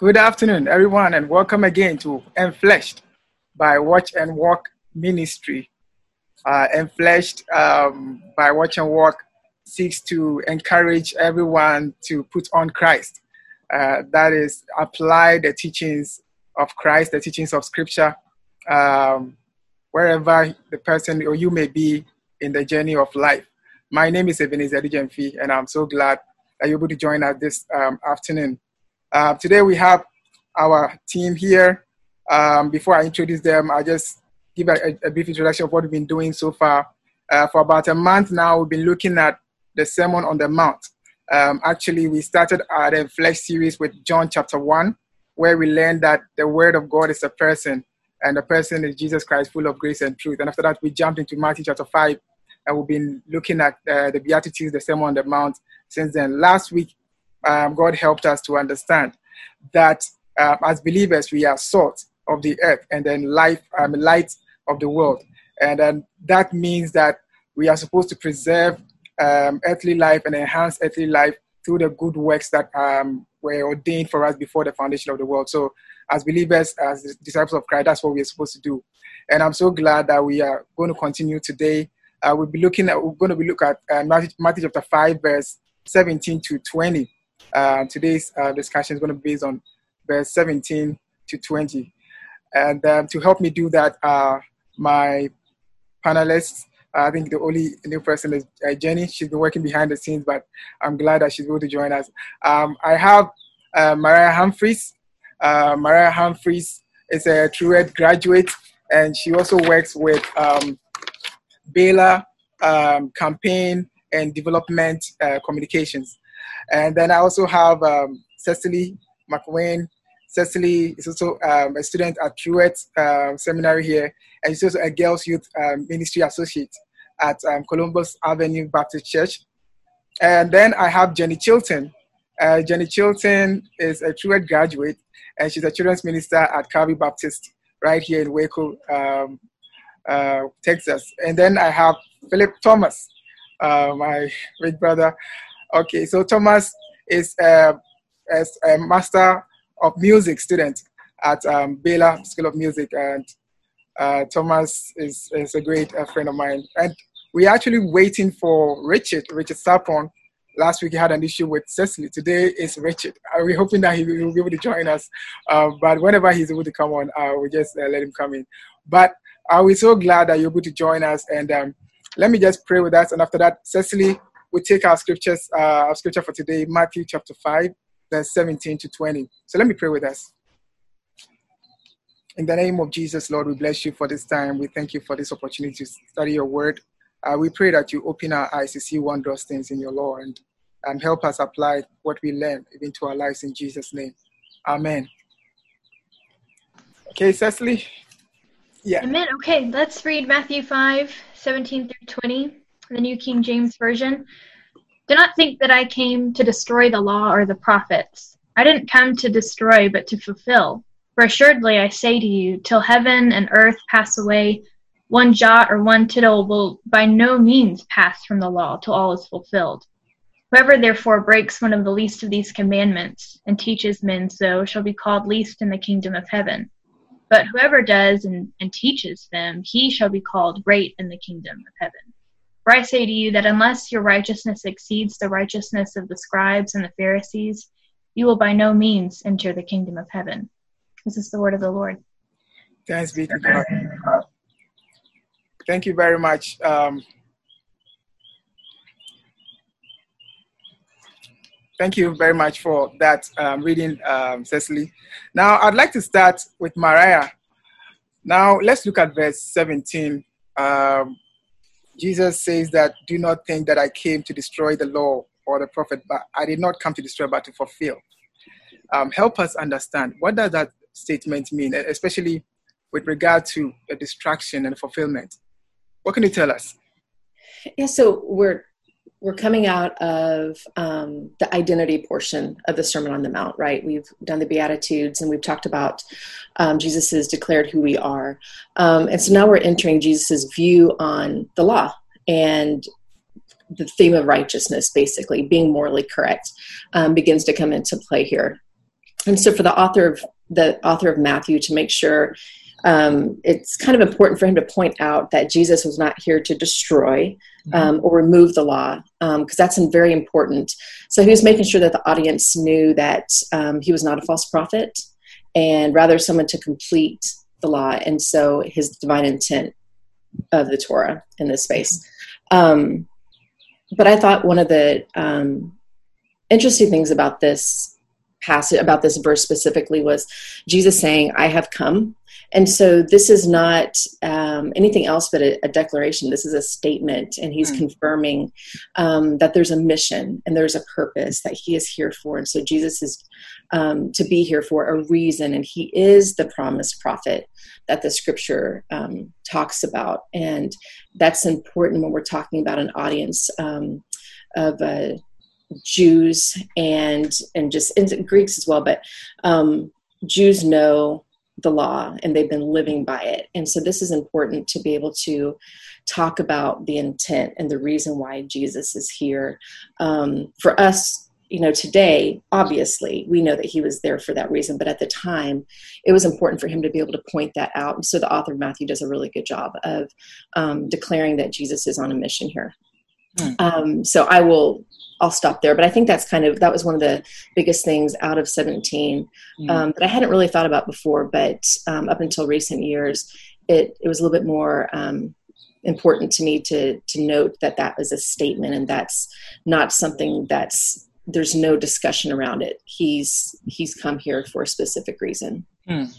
Good afternoon, everyone, and welcome again to Enfleshed by Watch and Walk Ministry. Uh, Enfleshed um, by Watch and Walk seeks to encourage everyone to put on Christ. Uh, that is, apply the teachings of Christ, the teachings of Scripture, um, wherever the person or you may be in the journey of life. My name is Ebenezer Dijemfi, and I'm so glad that you're able to join us this um, afternoon. Uh, today we have our team here. Um, before I introduce them, I'll just give a, a, brief introduction of what we've been doing so far. Uh, for about a month now, we've been looking at the Sermon on the Mount. Um, actually, we started our Flesh series with John chapter 1, where we learned that the Word of God is a person, and the person is Jesus Christ, full of grace and truth. And after that, we jumped into Matthew chapter 5, and we've been looking at uh, the Beatitudes, the Sermon on the Mount since then. Last week, um, God helped us to understand that uh, as believers, we are salt of the earth and then life, um, light of the world. And then that means that we are supposed to preserve um, earthly life and enhance earthly life through the good works that um, were ordained for us before the foundation of the world. So, as believers, as disciples of Christ, that's what we are supposed to do. And I'm so glad that we are going to continue today. Uh, we'll be looking at we're going to be look at uh, Matthew, Matthew chapter five, verse 17 to 20. Uh, today's uh, discussion is going to be based on verse 17 to 20. And um, to help me do that, uh, my panelists, I think the only new person is uh, Jenny. She's been working behind the scenes, but I'm glad that she's able to join us. Um, I have uh, Mariah Humphreys. Uh, Mariah Humphreys is a Truett graduate, and she also works with um, Baylor um, Campaign and Development uh, Communications. And then I also have um, Cecily McWayne. Cecily is also um, a student at Truett uh, Seminary here, and she's also a Girls Youth um, Ministry Associate at um, Columbus Avenue Baptist Church. And then I have Jenny Chilton. Uh, Jenny Chilton is a Truett graduate, and she's a children's minister at Calvary Baptist right here in Waco, um, uh, Texas. And then I have Philip Thomas, uh, my big brother. Okay, so Thomas is a, a master of music student at um, Baylor School of Music, and uh, Thomas is, is a great uh, friend of mine. And we're actually waiting for Richard, Richard Sapon. Last week he had an issue with Cecily. Today is Richard. Uh, we're hoping that he will be able to join us. Uh, but whenever he's able to come on, uh, we just uh, let him come in. But we're so glad that you're able to join us. And um, let me just pray with us. And after that, Cecily will take our scriptures, uh, our scripture for today, Matthew chapter 5, verse 17 to 20. So let me pray with us. In the name of Jesus, Lord, we bless you for this time. We thank you for this opportunity to study your word. Uh, we pray that you open our eyes to see wondrous things in your law and, and help us apply what we learn even to our lives in Jesus' name. Amen. Okay, Cecily? Yeah. Amen. Okay, let's read Matthew 5 17 through 20, the New King James Version. Do not think that I came to destroy the law or the prophets. I didn't come to destroy, but to fulfill. For assuredly I say to you, till heaven and earth pass away, one jot or one tittle will by no means pass from the law till all is fulfilled. Whoever therefore breaks one of the least of these commandments and teaches men so shall be called least in the kingdom of heaven. But whoever does and, and teaches them, he shall be called great in the kingdom of heaven. For I say to you that unless your righteousness exceeds the righteousness of the scribes and the Pharisees, you will by no means enter the kingdom of heaven. This is the word of the Lord. Thanks be to God. Thank you very much. Um, thank you very much for that um, reading, um, Cecily. Now, I'd like to start with Mariah. Now, let's look at verse 17. Um, Jesus says that, Do not think that I came to destroy the law or the prophet, but I did not come to destroy, but to fulfill. Um, help us understand what does that statement mean, especially with regard to the distraction and fulfillment. What can you tell us? Yeah, so we're we're coming out of um, the identity portion of the Sermon on the Mount, right? We've done the Beatitudes and we've talked about um, Jesus has declared who we are. Um, and so now we're entering Jesus's view on the law and the theme of righteousness, basically, being morally correct, um, begins to come into play here. and so for the author of the author of Matthew to make sure um, it's kind of important for him to point out that Jesus was not here to destroy mm-hmm. um, or remove the law, because um, that's very important. So he was making sure that the audience knew that um, he was not a false prophet, and rather someone to complete the law, and so his divine intent of the Torah in this space. Um, but I thought one of the um, interesting things about this passage, about this verse specifically, was Jesus saying, "I have come." And so this is not um, anything else but a, a, declaration. This is a statement, and he's mm. confirming um, that there's a mission and there's a purpose that he is here for. And so Jesus is um, to be here for a reason, and he is the promised prophet that the scripture um, talks about. And that's important when we're talking about an audience um, of uh, Jews and and just and Greeks as well, but um, Jews know the law and they've been living by it. And so this is important to be able to talk about the intent and the reason why Jesus is here. Um, for us, you know, today, obviously, we know that he was there for that reason, but at the time, it was important for him to be able to point that out. And so the author of Matthew does a really good job of um, declaring that Jesus is on a mission here. Mm. Um, so I will I'll stop there. But I think that's kind of that was one of the biggest things out of 17 mm. um, that I hadn't really thought about before. But um, up until recent years, it it was a little bit more um, important to me to to note that that was a statement and that's not something that's there's no discussion around it. He's he's come here for a specific reason. Mm.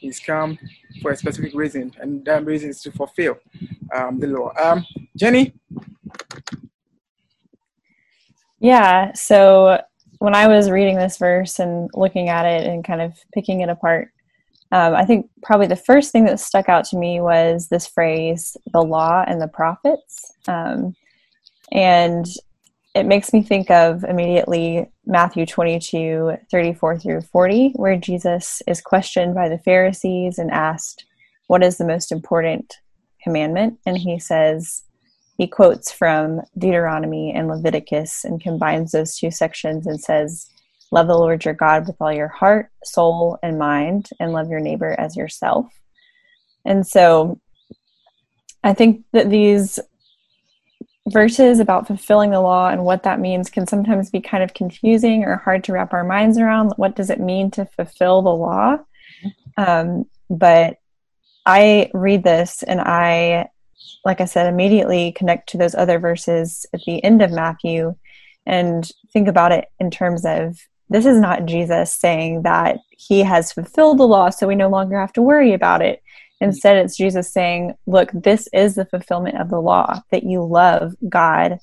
He's come for a specific reason, and that reason is to fulfill um, the law. Um, Jenny, yeah. So when I was reading this verse and looking at it and kind of picking it apart, um, I think probably the first thing that stuck out to me was this phrase, the law and the prophets. Um, and it makes me think of immediately Matthew 22, 34 through 40, where Jesus is questioned by the Pharisees and asked, What is the most important commandment? And he says, he quotes from Deuteronomy and Leviticus and combines those two sections and says, Love the Lord your God with all your heart, soul, and mind, and love your neighbor as yourself. And so I think that these verses about fulfilling the law and what that means can sometimes be kind of confusing or hard to wrap our minds around. What does it mean to fulfill the law? Um, but I read this and I like I said, immediately connect to those other verses at the end of Matthew and think about it in terms of this is not Jesus saying that he has fulfilled the law, so we no longer have to worry about it. Instead, it's Jesus saying, Look, this is the fulfillment of the law that you love God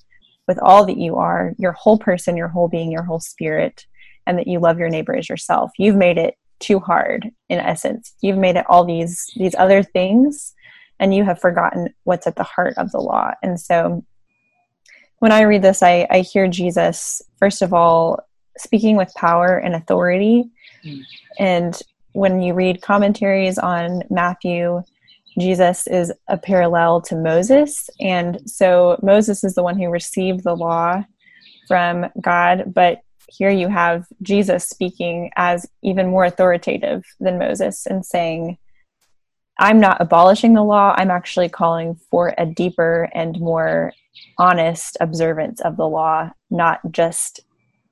with all that you are, your whole person, your whole being, your whole spirit, and that you love your neighbor as yourself. You've made it too hard, in essence. You've made it all these these other things and you have forgotten what's at the heart of the law. And so when I read this, I, I hear Jesus, first of all, speaking with power and authority. Mm. And when you read commentaries on Matthew, Jesus is a parallel to Moses. And so Moses is the one who received the law from God, but here you have Jesus speaking as even more authoritative than Moses and saying, I'm not abolishing the law. I'm actually calling for a deeper and more honest observance of the law, not just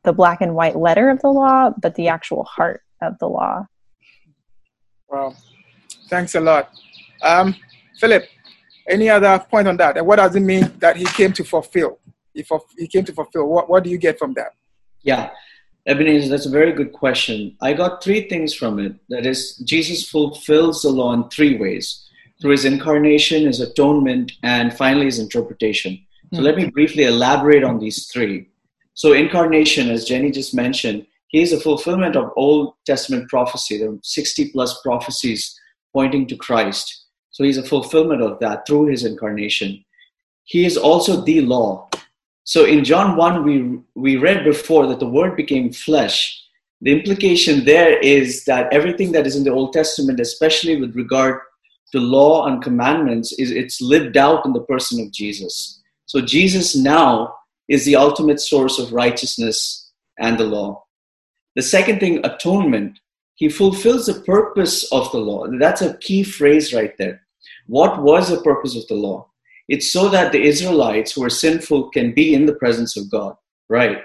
the black and white letter of the law, but the actual heart of the law. Well, thanks a lot. Um, Philip, any other point on that? And what does it mean that he came to fulfill? If he came to fulfill, what, what do you get from that? Yeah, Ebenezer, that's a very good question. I got three things from it. That is, Jesus fulfills the law in three ways through his incarnation, his atonement, and finally his interpretation. So let me hmm. briefly elaborate on these three. So, incarnation, as Jenny just mentioned, he is a fulfillment of Old Testament prophecy. There are 60 plus prophecies pointing to Christ. So, he's a fulfillment of that through his incarnation. He is also the law. So in John 1, we, we read before that the Word became flesh. The implication there is that everything that is in the Old Testament, especially with regard to law and commandments, is it's lived out in the person of Jesus. So Jesus now is the ultimate source of righteousness and the law. The second thing, atonement. He fulfills the purpose of the law. That's a key phrase right there. What was the purpose of the law? It's so that the Israelites who are sinful can be in the presence of God, right?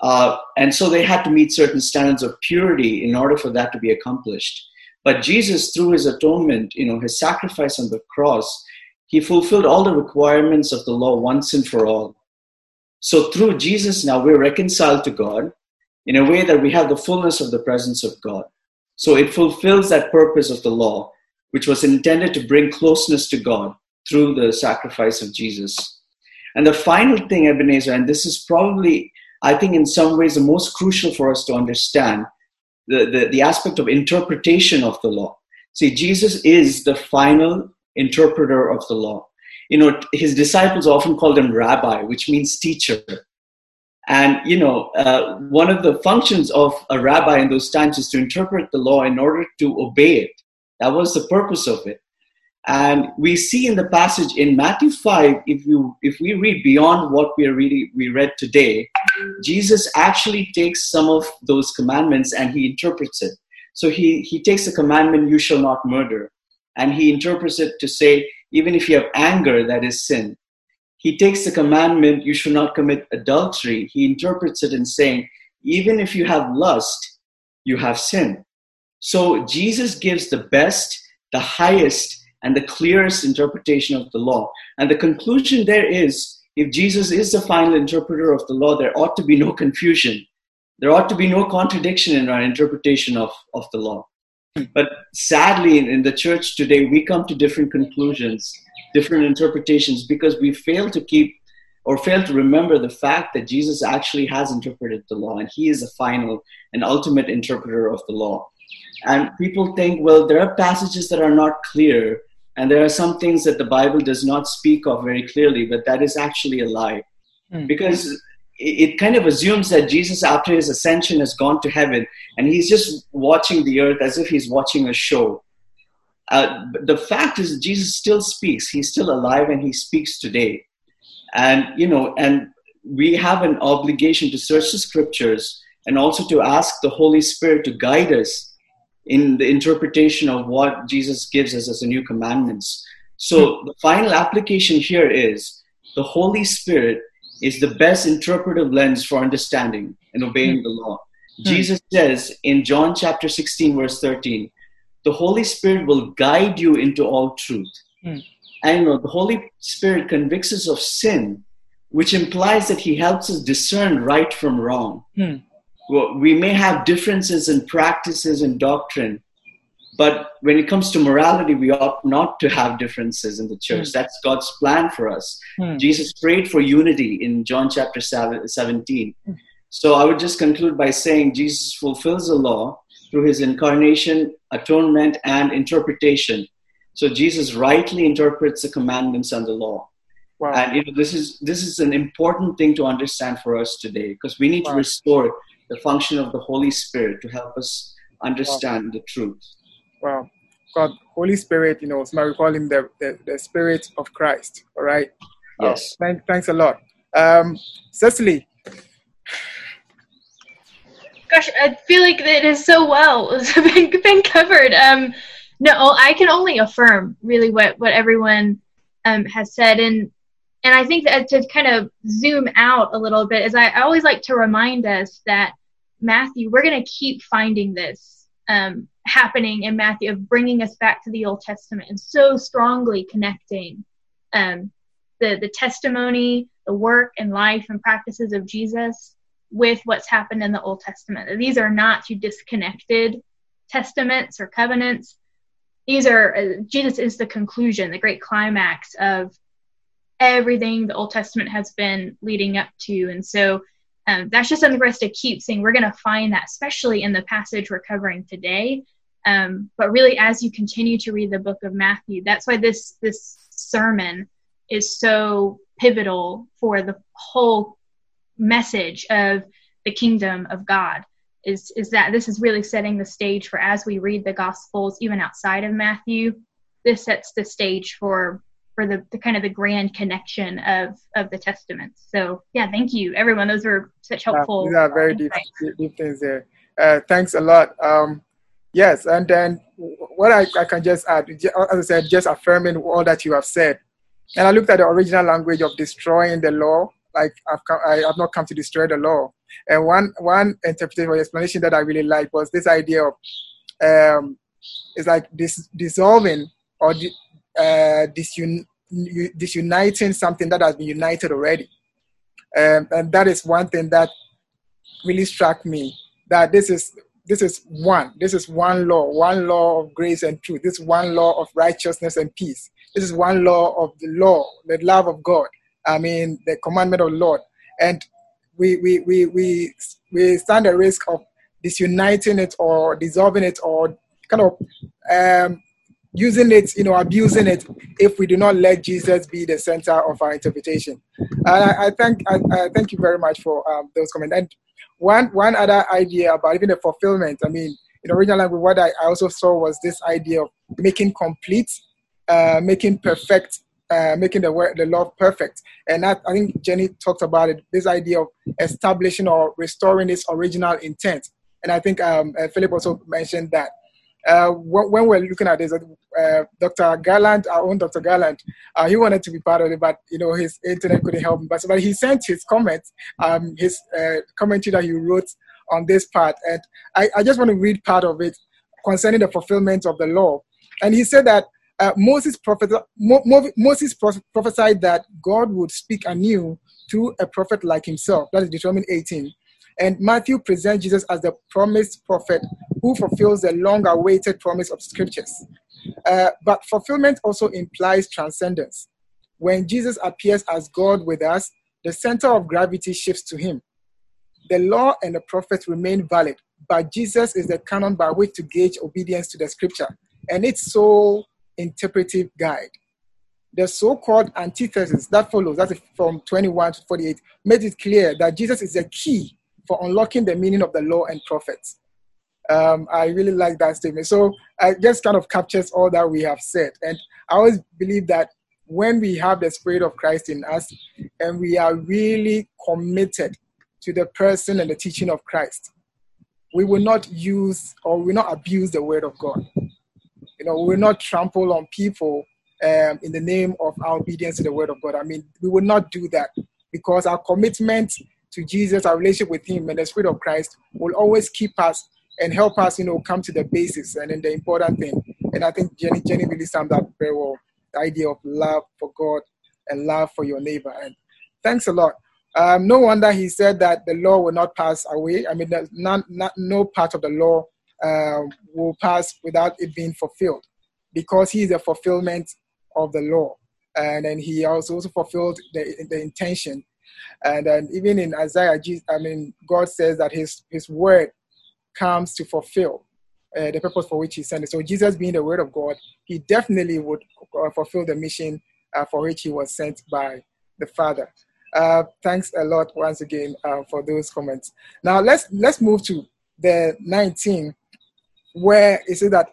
Uh, and so they had to meet certain standards of purity in order for that to be accomplished. But Jesus, through his atonement, you know, his sacrifice on the cross, he fulfilled all the requirements of the law once and for all. So through Jesus now we're reconciled to God in a way that we have the fullness of the presence of God. So it fulfills that purpose of the law, which was intended to bring closeness to God through the sacrifice of Jesus. And the final thing, Ebenezer, and this is probably I think in some ways the most crucial for us to understand the, the, the aspect of interpretation of the law. See, Jesus is the final interpreter of the law. You know, his disciples often called him rabbi, which means teacher. And, you know, uh, one of the functions of a rabbi in those times is to interpret the law in order to obey it. That was the purpose of it. And we see in the passage in Matthew 5, if you if we read beyond what we are reading we read today, Jesus actually takes some of those commandments and he interprets it. So he, he takes the commandment, you shall not murder, and he interprets it to say, even if you have anger, that is sin. He takes the commandment, you shall not commit adultery. He interprets it in saying, even if you have lust, you have sin. So Jesus gives the best, the highest, and the clearest interpretation of the law. And the conclusion there is if Jesus is the final interpreter of the law, there ought to be no confusion. There ought to be no contradiction in our interpretation of, of the law. But sadly, in the church today, we come to different conclusions, different interpretations, because we fail to keep or fail to remember the fact that Jesus actually has interpreted the law and he is the final and ultimate interpreter of the law. And people think, well, there are passages that are not clear and there are some things that the Bible does not speak of very clearly, but that is actually a lie. Mm. Because it kind of assumes that Jesus, after his ascension, has gone to heaven and he's just watching the earth as if he's watching a show. Uh, the fact is, Jesus still speaks. He's still alive and he speaks today. And, you know, and we have an obligation to search the scriptures and also to ask the Holy Spirit to guide us in the interpretation of what Jesus gives us as the new commandments. So hmm. the final application here is the Holy Spirit is the best interpretive lens for understanding and obeying mm. the law. Mm. Jesus says in John chapter 16, verse 13, the Holy Spirit will guide you into all truth. Mm. And you know, the Holy Spirit convicts us of sin, which implies that He helps us discern right from wrong. Mm we may have differences in practices and doctrine, but when it comes to morality, we ought not to have differences in the church. Mm. That's God's plan for us. Mm. Jesus prayed for unity in John chapter 17. Mm. So I would just conclude by saying Jesus fulfills the law through his incarnation, atonement, and interpretation. So Jesus rightly interprets the commandments and the law. Wow. And you know, this is this is an important thing to understand for us today because we need wow. to restore the function of the Holy Spirit to help us understand wow. the truth. Wow. God, Holy Spirit, you know, somebody call him the, the, the Spirit of Christ. All right. Yes. Oh, thank, thanks a lot. Um, Cecily. Gosh, I feel like it is so well it's been, been covered. Um, no, I can only affirm really what what everyone um, has said, and and I think that to kind of zoom out a little bit is I, I always like to remind us that Matthew, we're going to keep finding this um, happening in Matthew of bringing us back to the Old Testament and so strongly connecting um, the the testimony, the work and life and practices of Jesus with what's happened in the Old Testament. These are not two disconnected testaments or covenants. These are uh, Jesus is the conclusion, the great climax of everything the Old Testament has been leading up to, and so um, that's just something for us to keep seeing. We're going to find that, especially in the passage we're covering today. Um, but really, as you continue to read the book of Matthew, that's why this this sermon is so pivotal for the whole message of the kingdom of God. Is is that this is really setting the stage for as we read the Gospels, even outside of Matthew, this sets the stage for for the, the kind of the grand connection of of the testaments. So yeah, thank you everyone. Those were such helpful. Yeah, very deep, deep, things there. Uh, thanks a lot. Um, yes, and then what I, I can just add, as I said, just affirming all that you have said. And I looked at the original language of destroying the law. Like I've come, I have not come to destroy the law. And one one interpretation or explanation that I really liked was this idea of um, it's like this dissolving or uh, disun- disuniting something that has been united already. Um, and that is one thing that really struck me that this is this is one this is one law one law of grace and truth. This is one law of righteousness and peace. This is one law of the law the love of god. I mean the commandment of the lord. And we we we we, we stand a risk of disuniting it or dissolving it or kind of um, using it, you know, abusing it if we do not let Jesus be the center of our interpretation. And I, I thank I, I, thank you very much for um, those comments. And one one other idea about even the fulfillment. I mean, in original language, what I, I also saw was this idea of making complete, uh, making perfect. Uh, making the word, the law perfect, and that, I think Jenny talked about it. This idea of establishing or restoring its original intent, and I think um, uh, Philip also mentioned that uh, when, we're looking at this, uh, Dr. Garland, our own Dr. Garland, uh, he wanted to be part of it, but you know his internet couldn't help him. But, but he sent his comment, um, his uh, commentary that he wrote on this part, and I, I just want to read part of it concerning the fulfillment of the law. And he said that uh, Moses, prophet, Mo, Moses prophesied that God would speak anew through a prophet like himself. That is Deuteronomy 18. And Matthew presents Jesus as the promised prophet who fulfills the long awaited promise of scriptures. Uh, but fulfillment also implies transcendence. When Jesus appears as God with us, the center of gravity shifts to him. The law and the prophets remain valid, but Jesus is the canon by which to gauge obedience to the scripture and its sole interpretive guide. The so called antithesis that follows, that's from 21 to 48, made it clear that Jesus is the key for unlocking the meaning of the law and prophets. Um, I really like that statement. So it just kind of captures all that we have said. And I always believe that when we have the Spirit of Christ in us and we are really committed to the person and the teaching of Christ, we will not use or we will not abuse the Word of God. You know, we will not trample on people um, in the name of our obedience to the Word of God. I mean, we will not do that because our commitment to Jesus, our relationship with Him, and the Spirit of Christ will always keep us and help us, you know, come to the basics and then the important thing. And I think Jenny, Jenny really summed up very well the idea of love for God and love for your neighbor. And thanks a lot. Um, no wonder he said that the law will not pass away. I mean, not, no part of the law uh, will pass without it being fulfilled because he is a fulfillment of the law. And then he also, also fulfilled the, the intention and even in Isaiah, Jesus, I mean, God says that His His word comes to fulfill uh, the purpose for which He sent it. So Jesus, being the Word of God, He definitely would uh, fulfill the mission uh, for which He was sent by the Father. Uh, thanks a lot once again uh, for those comments. Now let's let's move to the 19, where it says that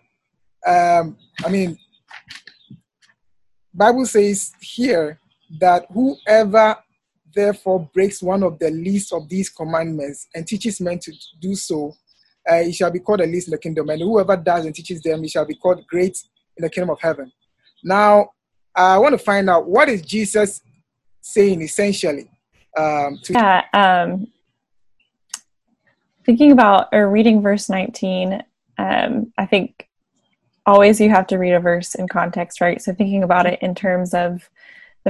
um, I mean, Bible says here that whoever therefore breaks one of the least of these commandments and teaches men to do so, uh, he shall be called the least in the kingdom. And whoever does and teaches them, he shall be called great in the kingdom of heaven. Now, I want to find out what is Jesus saying essentially. Um, to- yeah. Um, thinking about or reading verse 19, um, I think always you have to read a verse in context, right? So thinking about it in terms of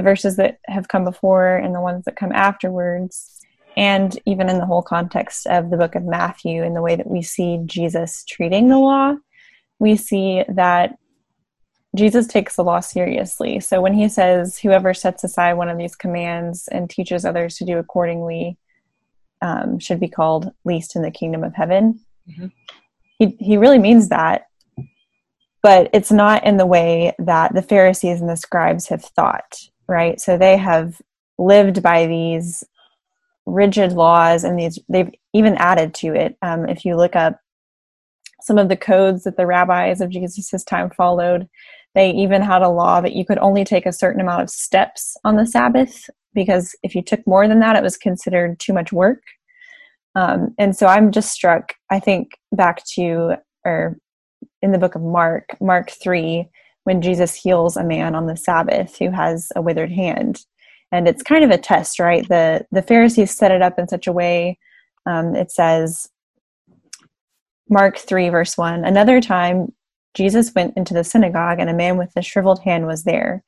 the verses that have come before and the ones that come afterwards, and even in the whole context of the book of Matthew and the way that we see Jesus treating the law, we see that Jesus takes the law seriously. So when he says, Whoever sets aside one of these commands and teaches others to do accordingly um, should be called least in the kingdom of heaven, mm-hmm. he, he really means that. But it's not in the way that the Pharisees and the scribes have thought right? So they have lived by these rigid laws and these they've even added to it. Um, if you look up some of the codes that the rabbis of Jesus' time followed, They even had a law that you could only take a certain amount of steps on the Sabbath because if you took more than that, it was considered too much work. Um, and so I'm just struck, I think, back to, or in the book of Mark, Mark 3, when Jesus heals a man on the Sabbath who has a withered hand. And it's kind of a test, right? The, the Pharisees set it up in such a way, um, it says, Mark 3, verse 1 Another time, Jesus went into the synagogue, and a man with a shriveled hand was there.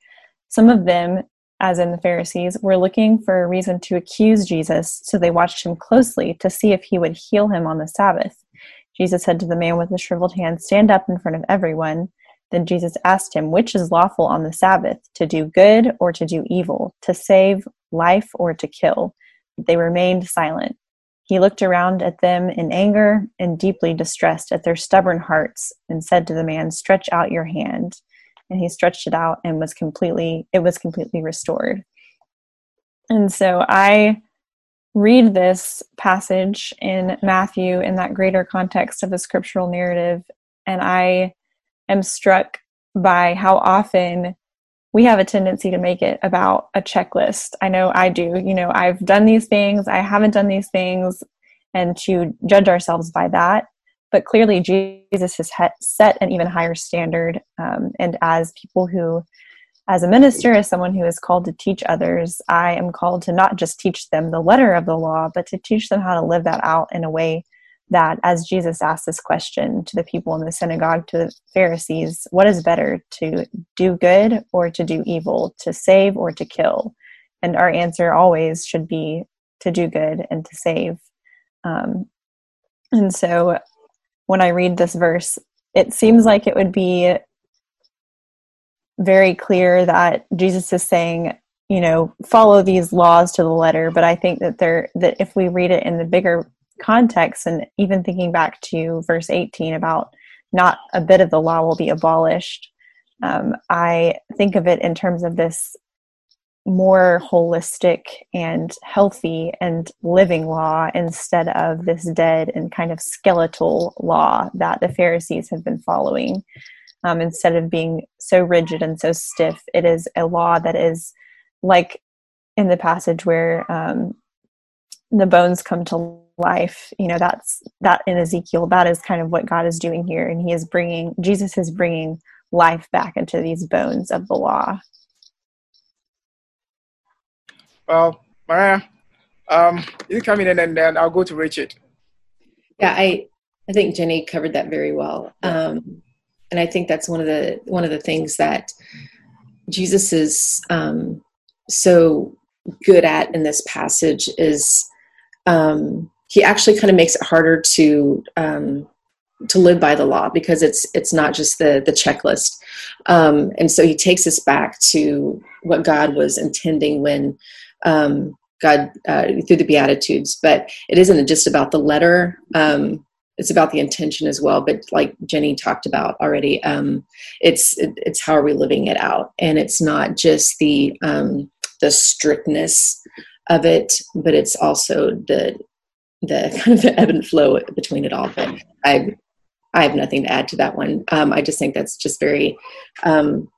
Some of them, as in the Pharisees, were looking for a reason to accuse Jesus, so they watched him closely to see if he would heal him on the Sabbath. Jesus said to the man with the shriveled hand, Stand up in front of everyone. Then Jesus asked him, Which is lawful on the Sabbath, to do good or to do evil, to save life or to kill? They remained silent. He looked around at them in anger and deeply distressed at their stubborn hearts and said to the man, Stretch out your hand. And he stretched it out and was completely, it was completely restored. And so I read this passage in Matthew in that greater context of the scriptural narrative, and I am struck by how often we have a tendency to make it about a checklist. I know I do. You know, I've done these things, I haven't done these things, and to judge ourselves by that. But clearly, Jesus has set an even higher standard. Um, and as people who, as a minister, as someone who is called to teach others, I am called to not just teach them the letter of the law, but to teach them how to live that out in a way that as Jesus asked this question to the people in the synagogue, to the Pharisees, what is better to do good or to do evil, to save or to kill? And our answer always should be to do good and to save. Um, and so when I read this verse, it seems like it would be very clear that Jesus is saying, you know, follow these laws to the letter. But I think that there that if we read it in the bigger context and even thinking back to verse 18 about not a bit of the law will be abolished um, i think of it in terms of this more holistic and healthy and living law instead of this dead and kind of skeletal law that the pharisees have been following. Um, instead of being so rigid and so stiff it is a law that is like in the passage where um, the bones come to life you know that's that in ezekiel that is kind of what god is doing here. And he is bringing jesus is bringing life back into these bones of the law. Well mariah um you come in and then i'll go to richard. Yeah i i think jenny covered that very well. Um and i think that's one of the one of the things that jesus is um so good at in this passage is um he actually kind of makes it harder to um, to live by the law because it's it's not just the the checklist. Um, and so he takes us back to what god was intending when um, god uh, through the beatitudes. But it isn't just about the letter um, it's about the intention as well. But like jenny talked about already um, it's it, it's how are we living it out? And it's not just the um, the strictness of it but it's also the the kind of the ebb and flow between it all. But I I have nothing to add to that one. Um, I just think that's just very um,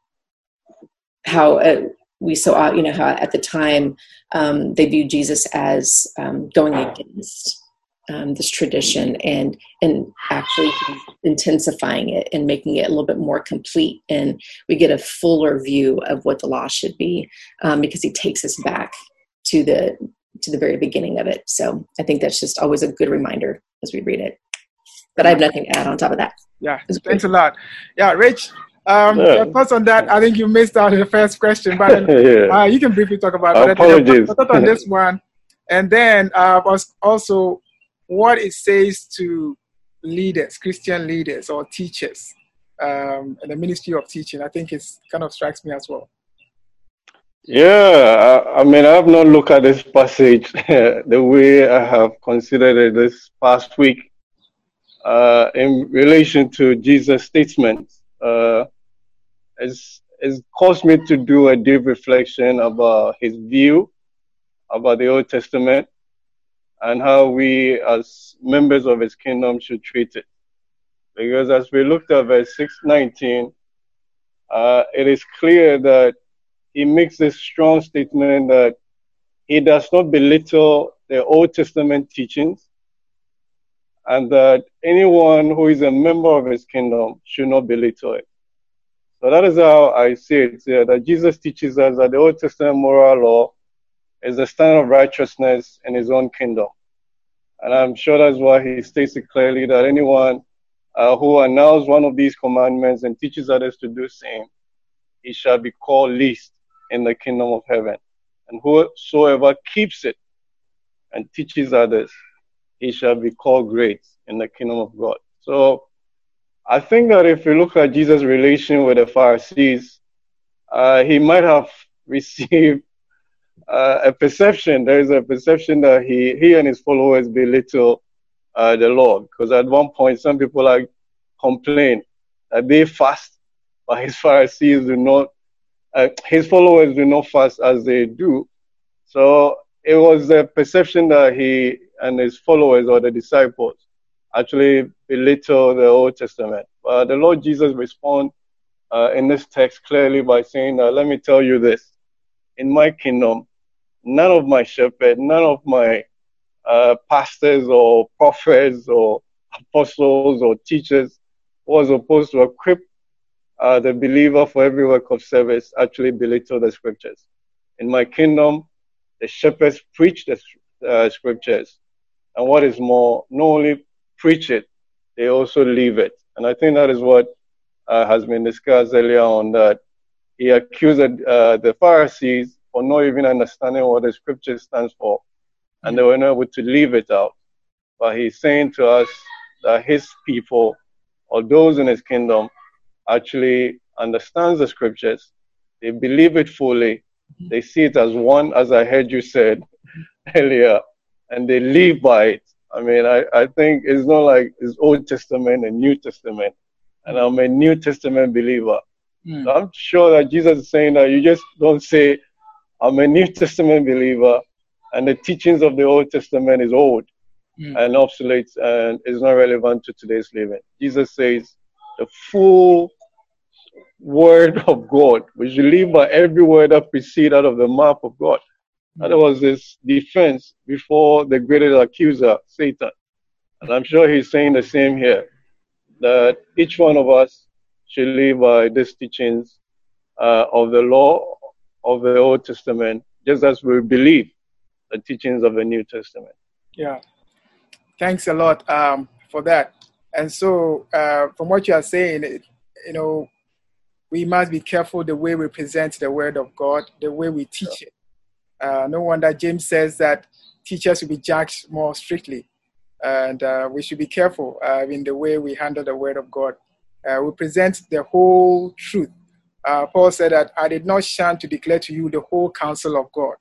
how uh, we saw, you know, how at the time um, they viewed Jesus as um, going against um, this tradition and and actually intensifying it and making it a little bit more complete. And we get a fuller view of what the law should be um, because he takes us back to the to the very beginning of it. So I think that's just always a good reminder as we read it. But I have nothing to add on top of that. Yeah, thanks a lot. Yeah, Rich, um, yeah. your thoughts on that? I think you missed out the first question, but yeah. uh, you can briefly talk about it. Apologies. Thought on this one, and then uh, also what it says to leaders, Christian leaders or teachers, um, in the ministry of teaching. I think it kind of strikes me as well. Yeah, I, I, mean, I have not looked at this passage the way I have considered it this past week uh, in relation to Jesus' statement. Uh, it's, it's caused me to do a deep reflection about his view about the Old Testament and how we, as members of his kingdom, should treat it. Because as we looked at verse 619, uh, it is clear that he makes this strong statement that he does not belittle the Old Testament teachings and that anyone who is a member of his kingdom should not belittle it. So that is how I see it yeah, that Jesus teaches us that the Old Testament moral law is the standard of righteousness in his own kingdom. And I'm sure that's why he states it clearly that anyone uh, who announces one of these commandments and teaches others to do the same, he shall be called least in the kingdom of heaven. And whosoever keeps it and teaches others, he shall be called great in the kingdom of God. So I think that if you look at Jesus' relation with the Pharisees, uh, he might have received uh, a perception. There is a perception that he, he and his followers belittle uh, the Lord. Because at one point, some people like complain that they fast, but his Pharisees do not, uh, his followers do not fast as they do. So it was a perception that he and his followers or the disciples actually belittle the Old Testament. But the Lord Jesus responds uh, in this text clearly by saying, uh, Let me tell you this. In my kingdom, none of my shepherds, none of my uh, pastors or prophets or apostles or teachers was supposed to equip uh, the believer for every work of service actually belittle the scriptures. In my kingdom, the shepherds preach the uh, scriptures. And what is more, not only preach it, they also live it. And I think that is what uh, has been discussed earlier on that he accused uh, the Pharisees for not even understanding what the scripture stands for, and they were not able to live it out. But he's saying to us that his people, or those in his kingdom, actually understands the scriptures. They believe it fully. They see it as one, as I heard you said earlier, and they live by it. I mean, I, I think it's not like it's Old Testament and New Testament. And I'm a New Testament believer. Mm. So I'm sure that Jesus is saying that you just don't say, I'm a New Testament believer, and the teachings of the Old Testament is old mm. and obsolete and is not relevant to today's living. Jesus says the full word of God. We should live by every word that proceeds out of the mouth of God. That was his defense before the greatest accuser, Satan. And I'm sure he's saying the same here that each one of us should live by these teachings uh, of the law of the Old Testament, just as we believe the teachings of the New Testament. Yeah. Thanks a lot um, for that. And so, uh, from what you are saying, you know, we must be careful the way we present the Word of God, the way we teach it. Uh, no wonder James says that teachers will be judged more strictly. And uh, we should be careful uh, in the way we handle the word of God. Uh, we present the whole truth. Uh, Paul said that I did not shun to declare to you the whole counsel of God.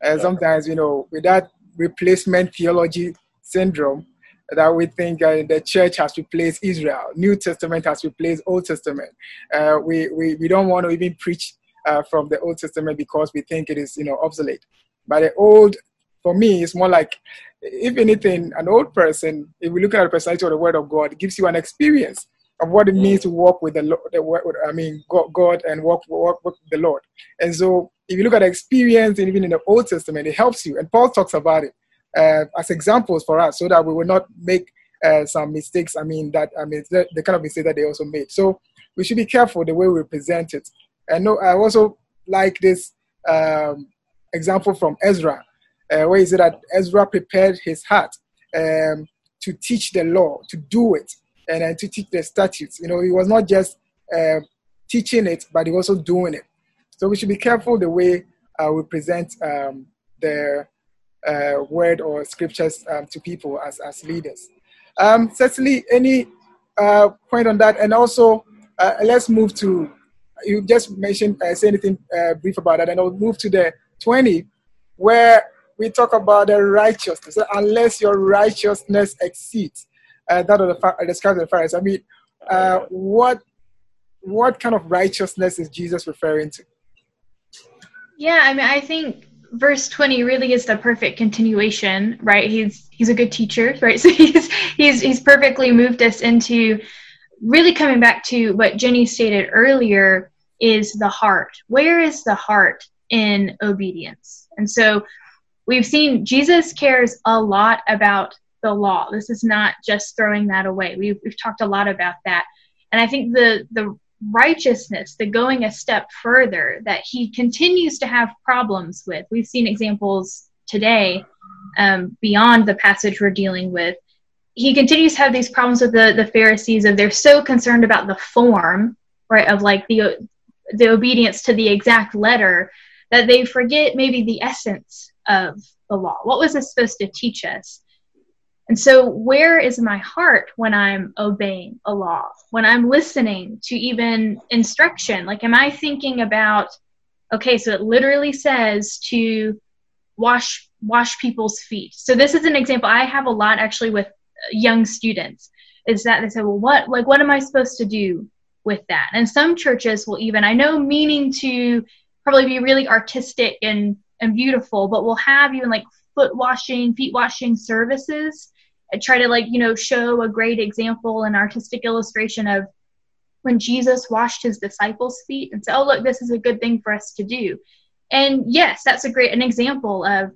And sometimes, you know, with that replacement theology syndrome, that we think uh, the church has replaced Israel, New Testament has replaced Old Testament. Uh, we, we, we don't want to even preach uh, from the Old Testament because we think it is, you know, obsolete. But the old, for me, is more like, if anything, an old person, if we look at the personality of the Word of God, it gives you an experience of what it means to walk with the Lord, I mean, God and walk, walk with the Lord. And so, if you look at the experience, even in the Old Testament, it helps you. And Paul talks about it uh, as examples for us, so that we will not make uh, some mistakes. I mean, that I mean, the, the kind of mistake that they also made. So we should be careful the way we present it. And no, I also like this um, example from Ezra, uh, where he said that Ezra prepared his heart um, to teach the law, to do it, and to teach the statutes. You know, he was not just uh, teaching it, but he was also doing it. So we should be careful the way uh, we present um, the uh, word or scriptures um, to people as, as leaders. Um, Cecily, any uh, point on that? And also, uh, let's move to you just mentioned uh, say anything uh, brief about that, and I'll move to the 20, where we talk about the righteousness. Unless your righteousness exceeds uh, that of the, scribes and the Pharisees. I mean, what what kind of righteousness is Jesus referring to? Yeah, I mean, I think verse 20 really is the perfect continuation right he's he's a good teacher right so he's he's he's perfectly moved us into really coming back to what jenny stated earlier is the heart. Where is the heart in obedience? And so we've seen Jesus cares a lot about the law. This is not just throwing that away. We've, we've talked a lot about that. And I think the, the righteousness, the going a step further that he continues to have problems with, we've seen examples today um, beyond the passage we're dealing with. He continues to have these problems with the, the Pharisees of they're so concerned about the form, right, of like the the obedience to the exact letter that they forget maybe the essence of the law. What was this supposed to teach us? And so, where is my heart when I'm obeying a law? When I'm listening to even instruction? Like, am I thinking about, okay, so it literally says to wash wash people's feet. So this is an example I have a lot actually with young students. Is that they say, well, what like what am I supposed to do with that? And some churches will even I know meaning to probably be really artistic and and beautiful, but will have even like foot washing, feet washing services try to like you know show a great example and artistic illustration of when jesus washed his disciples feet and say oh look this is a good thing for us to do. And yes that's a great an example of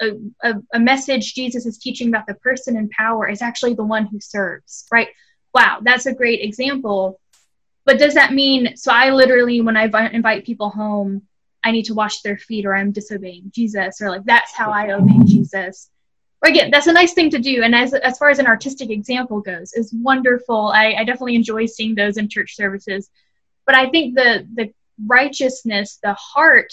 a, a, a message jesus is teaching about the person in power is actually the one who serves right? Wow that's a great example. But does that mean so i literally when i invite people home i need to wash their feet or i'm disobeying jesus or like that's how i obey jesus again, that's a nice thing to do. And as as far as an artistic example goes, is wonderful. I, I definitely enjoy seeing those in church services. But I think the the righteousness, the heart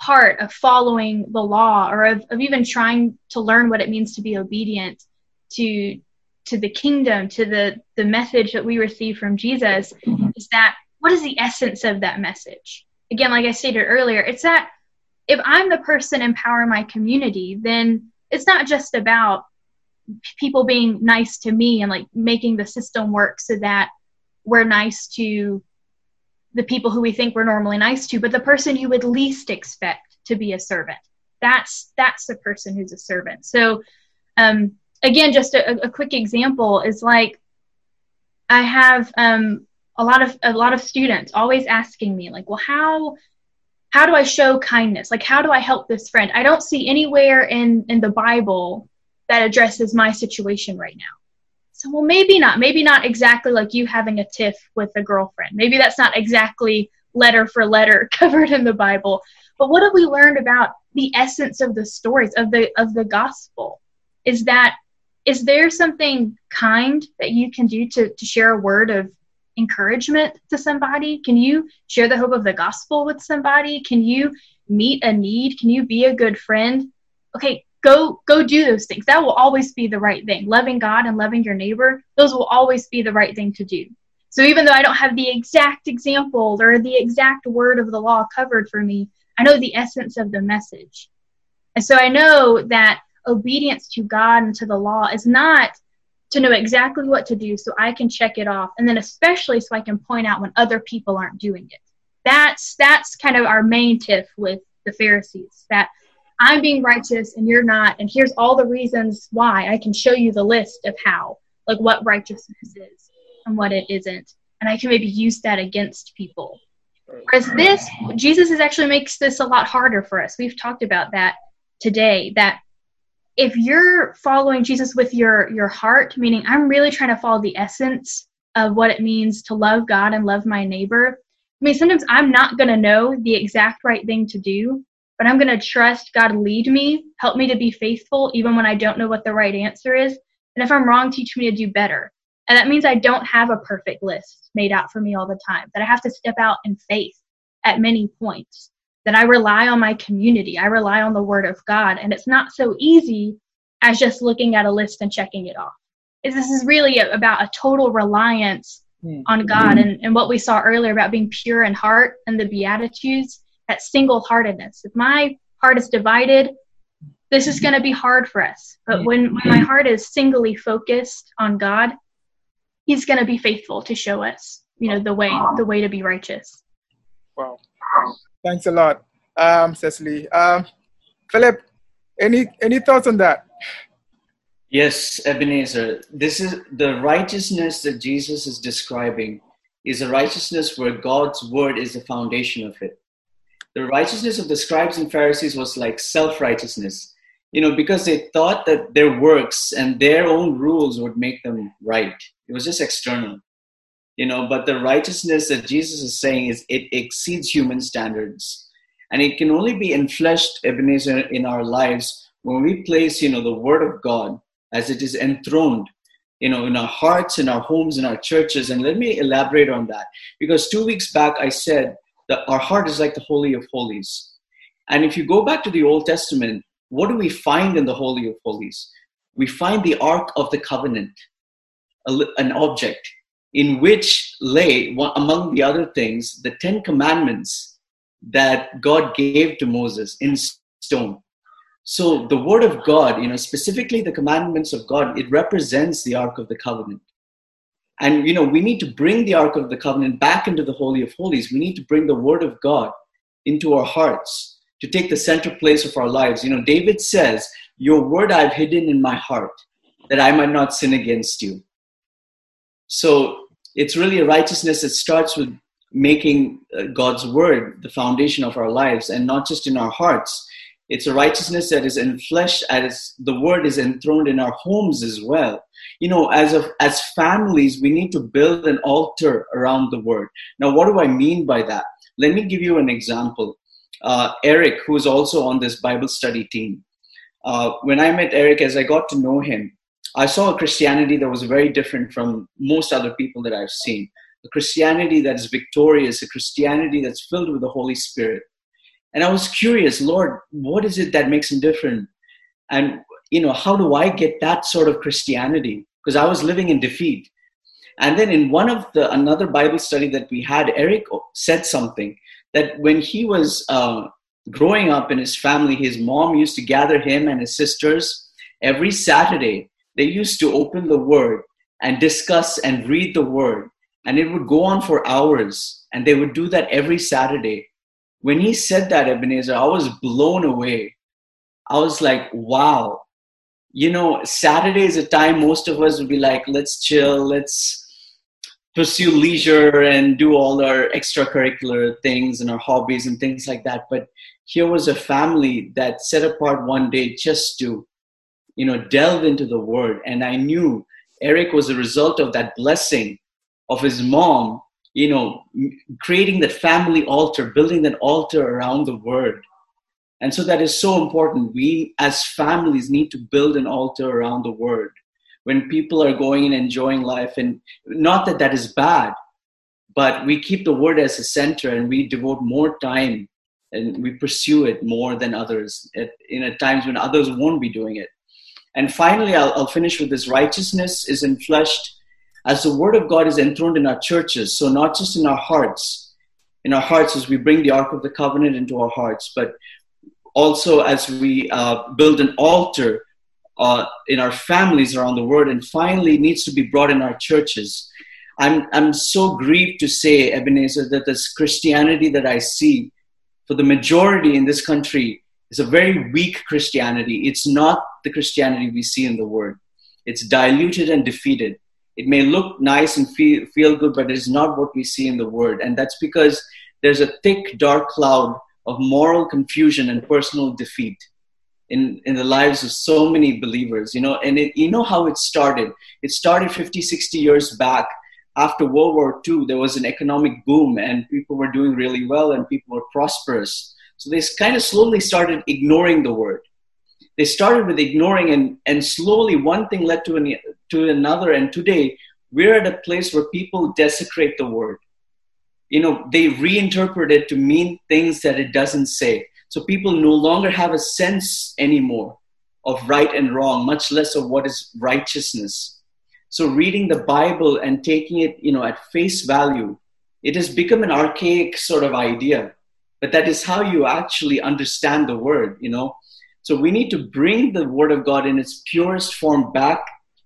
part of following the law or of, of even trying to learn what it means to be obedient to to the kingdom, to the the message that we receive from Jesus, is that what is the essence of that message? Again, like I stated earlier, it's that if I'm the person empowering my community, then it's not just about people being nice to me and like making the system work so that we're nice to the people who we think we're normally nice to but the person you would least expect to be a servant. That's that's the person who's a servant. So um again just a, a quick example is like i have um a lot of a lot of students always asking me like well how how do I show kindness? Like, how do I help this friend? I don't see anywhere in, in the Bible that addresses my situation right now. So, well, maybe not. Maybe not exactly like you having a tiff with a girlfriend. Maybe that's not exactly letter for letter covered in the Bible. But what have we learned about the essence of the stories of the of the gospel? Is that is there something kind that you can do to, to share a word of encouragement to somebody? Can you share the hope of the gospel with somebody? Can you meet a need? Can you be a good friend? Okay, go go do those things. That will always be the right thing. Loving God and loving your neighbor, those will always be the right thing to do. So even though I don't have the exact example or the exact word of the law covered for me, I know the essence of the message. And so I know that obedience to God and to the law is not to know exactly what to do so I can check it off and then especially so I can point out when other people aren't doing it. That's that's kind of our main tiff with the Pharisees that I'm being righteous and you're not and here's all the reasons why. I can show you the list of how like what righteousness is and what it isn't and I can maybe use that against people. Whereas this Jesus is actually makes this a lot harder for us. We've talked about that today that if you're following Jesus with your your heart, meaning I'm really trying to follow the essence of what it means to love God and love my neighbor. I mean, sometimes I'm not going to know the exact right thing to do, but I'm going to trust God lead me, help me to be faithful even when I don't know what the right answer is. And if I'm wrong, teach me to do better. And that means I don't have a perfect list made out for me all the time, that I have to step out in faith at many points that I rely on my community. I rely on the word of God. And it's not so easy as just looking at a list and checking it off. This is really about a total reliance mm. on God and, and what we saw earlier about being pure in heart and the Beatitudes, that single heartedness. If my heart is divided, this is going to be hard for us. But when, when my heart is singly focused on God, He's going to be faithful to show us, you know, the way the way to be righteous. Wow. Thanks a lot, um, Cecily. Um, Philip, any any thoughts on that? Yes, Ebenezer. This is the righteousness that Jesus is describing is a righteousness where God's word is the foundation of it. The righteousness of the scribes and Pharisees was like self righteousness, you know, because they thought that their works and their own rules would make them right. It was just external, you know, but the righteousness that Jesus is saying is it exceeds human standards. And it can only be enfleshed, Ebenezer, in our lives when we place, you know, the word of God as it is enthroned you know in our hearts in our homes in our churches. And let me elaborate on that. Because two weeks back i said that our heart is like the holy of holies. And if you go back to the old testament what do we find in the holy of holies? We find the ark of the covenant an object in which lay among the other things the 10 commandments that god gave to moses in stone so the word of God, you know, specifically the commandments of God, it represents the Ark of the Covenant. And, you know, we need to bring the Ark of the Covenant back into the Holy of Holies. We need to bring the word of God into our hearts to take the center place of our lives. You know, David says, Your word I've hidden in my heart that I might not sin against you. So it's really a righteousness that starts with making uh, God's word the foundation of our lives and not just in our hearts it's a righteousness that is enfleshed as the word is enthroned in our homes as well. You know, as of as families, we need to build an altar around the word. Now, what do I mean by that? Let me give you an example. Uh, Eric, who's also on this Bible study team, uh, when I met Eric, as I got to know him, I saw a Christianity that was very different from most other people that I've seen. A Christianity that is victorious, a Christianity that's filled with the Holy Spirit. And I was curious, Lord, what is it that makes him different? And, you know, how do I get that sort of Christianity? Because I was living in defeat. And then in one of the another Bible study that we had, Eric said something that when he was uh, growing up in his family, his mom used to gather him and his sisters every Saturday. They used to open the Word and discuss and read the Word, and it would go on for hours. And they would do that every Saturday when he said that, Ebenezer, I was blown away. I was like, wow. You know, Saturday is a time most of us would be like, let's chill, let's pursue leisure and do all our extracurricular things and our hobbies and things like that. But here was a family that set apart one day just to, you know, delve into the word. And I knew Eric was a result of that blessing of his mom you know, creating that family altar, building that altar around the word. And so that is so important. We as families need to build an altar around the word. When people are going and enjoying life, and not that that is bad, but we keep the word as a center and we devote more time and we pursue it more than others at, in at times when others won't be doing it. And finally, I'll, I'll finish with this. Righteousness is enfleshed as the word of God is enthroned in our churches, so not just in our hearts, in our hearts as we bring the Ark of the Covenant into our hearts, but also as we uh, build an altar uh, in our families around the word, and finally needs to be brought in our churches. I'm, I'm so grieved to say, Ebenezer, that this Christianity that I see for the majority in this country is a very weak Christianity. It's not the Christianity we see in the Word. It's diluted and defeated it may look nice and feel, feel good, but it is not what we see in the Word. And that's because there's a thick, dark cloud of moral confusion and personal defeat in, in the lives of so many believers. You know, and it, you know how it started. It started 50, 60 years back. After World War II, there was an economic boom and people were doing really well and people were prosperous. So they kind of slowly started ignoring the word. They started with ignoring and, and slowly one thing led to, an, to another. And today we're at a place where people desecrate the word. You know they reinterpret it to mean things that it doesn't say. So people no longer have a sense anymore of right and wrong much less of what is righteousness. So reading the bible and taking it you know at face value it has become an archaic sort of idea but that is how you actually understand the word you know so we need to bring the word of God in its purest form back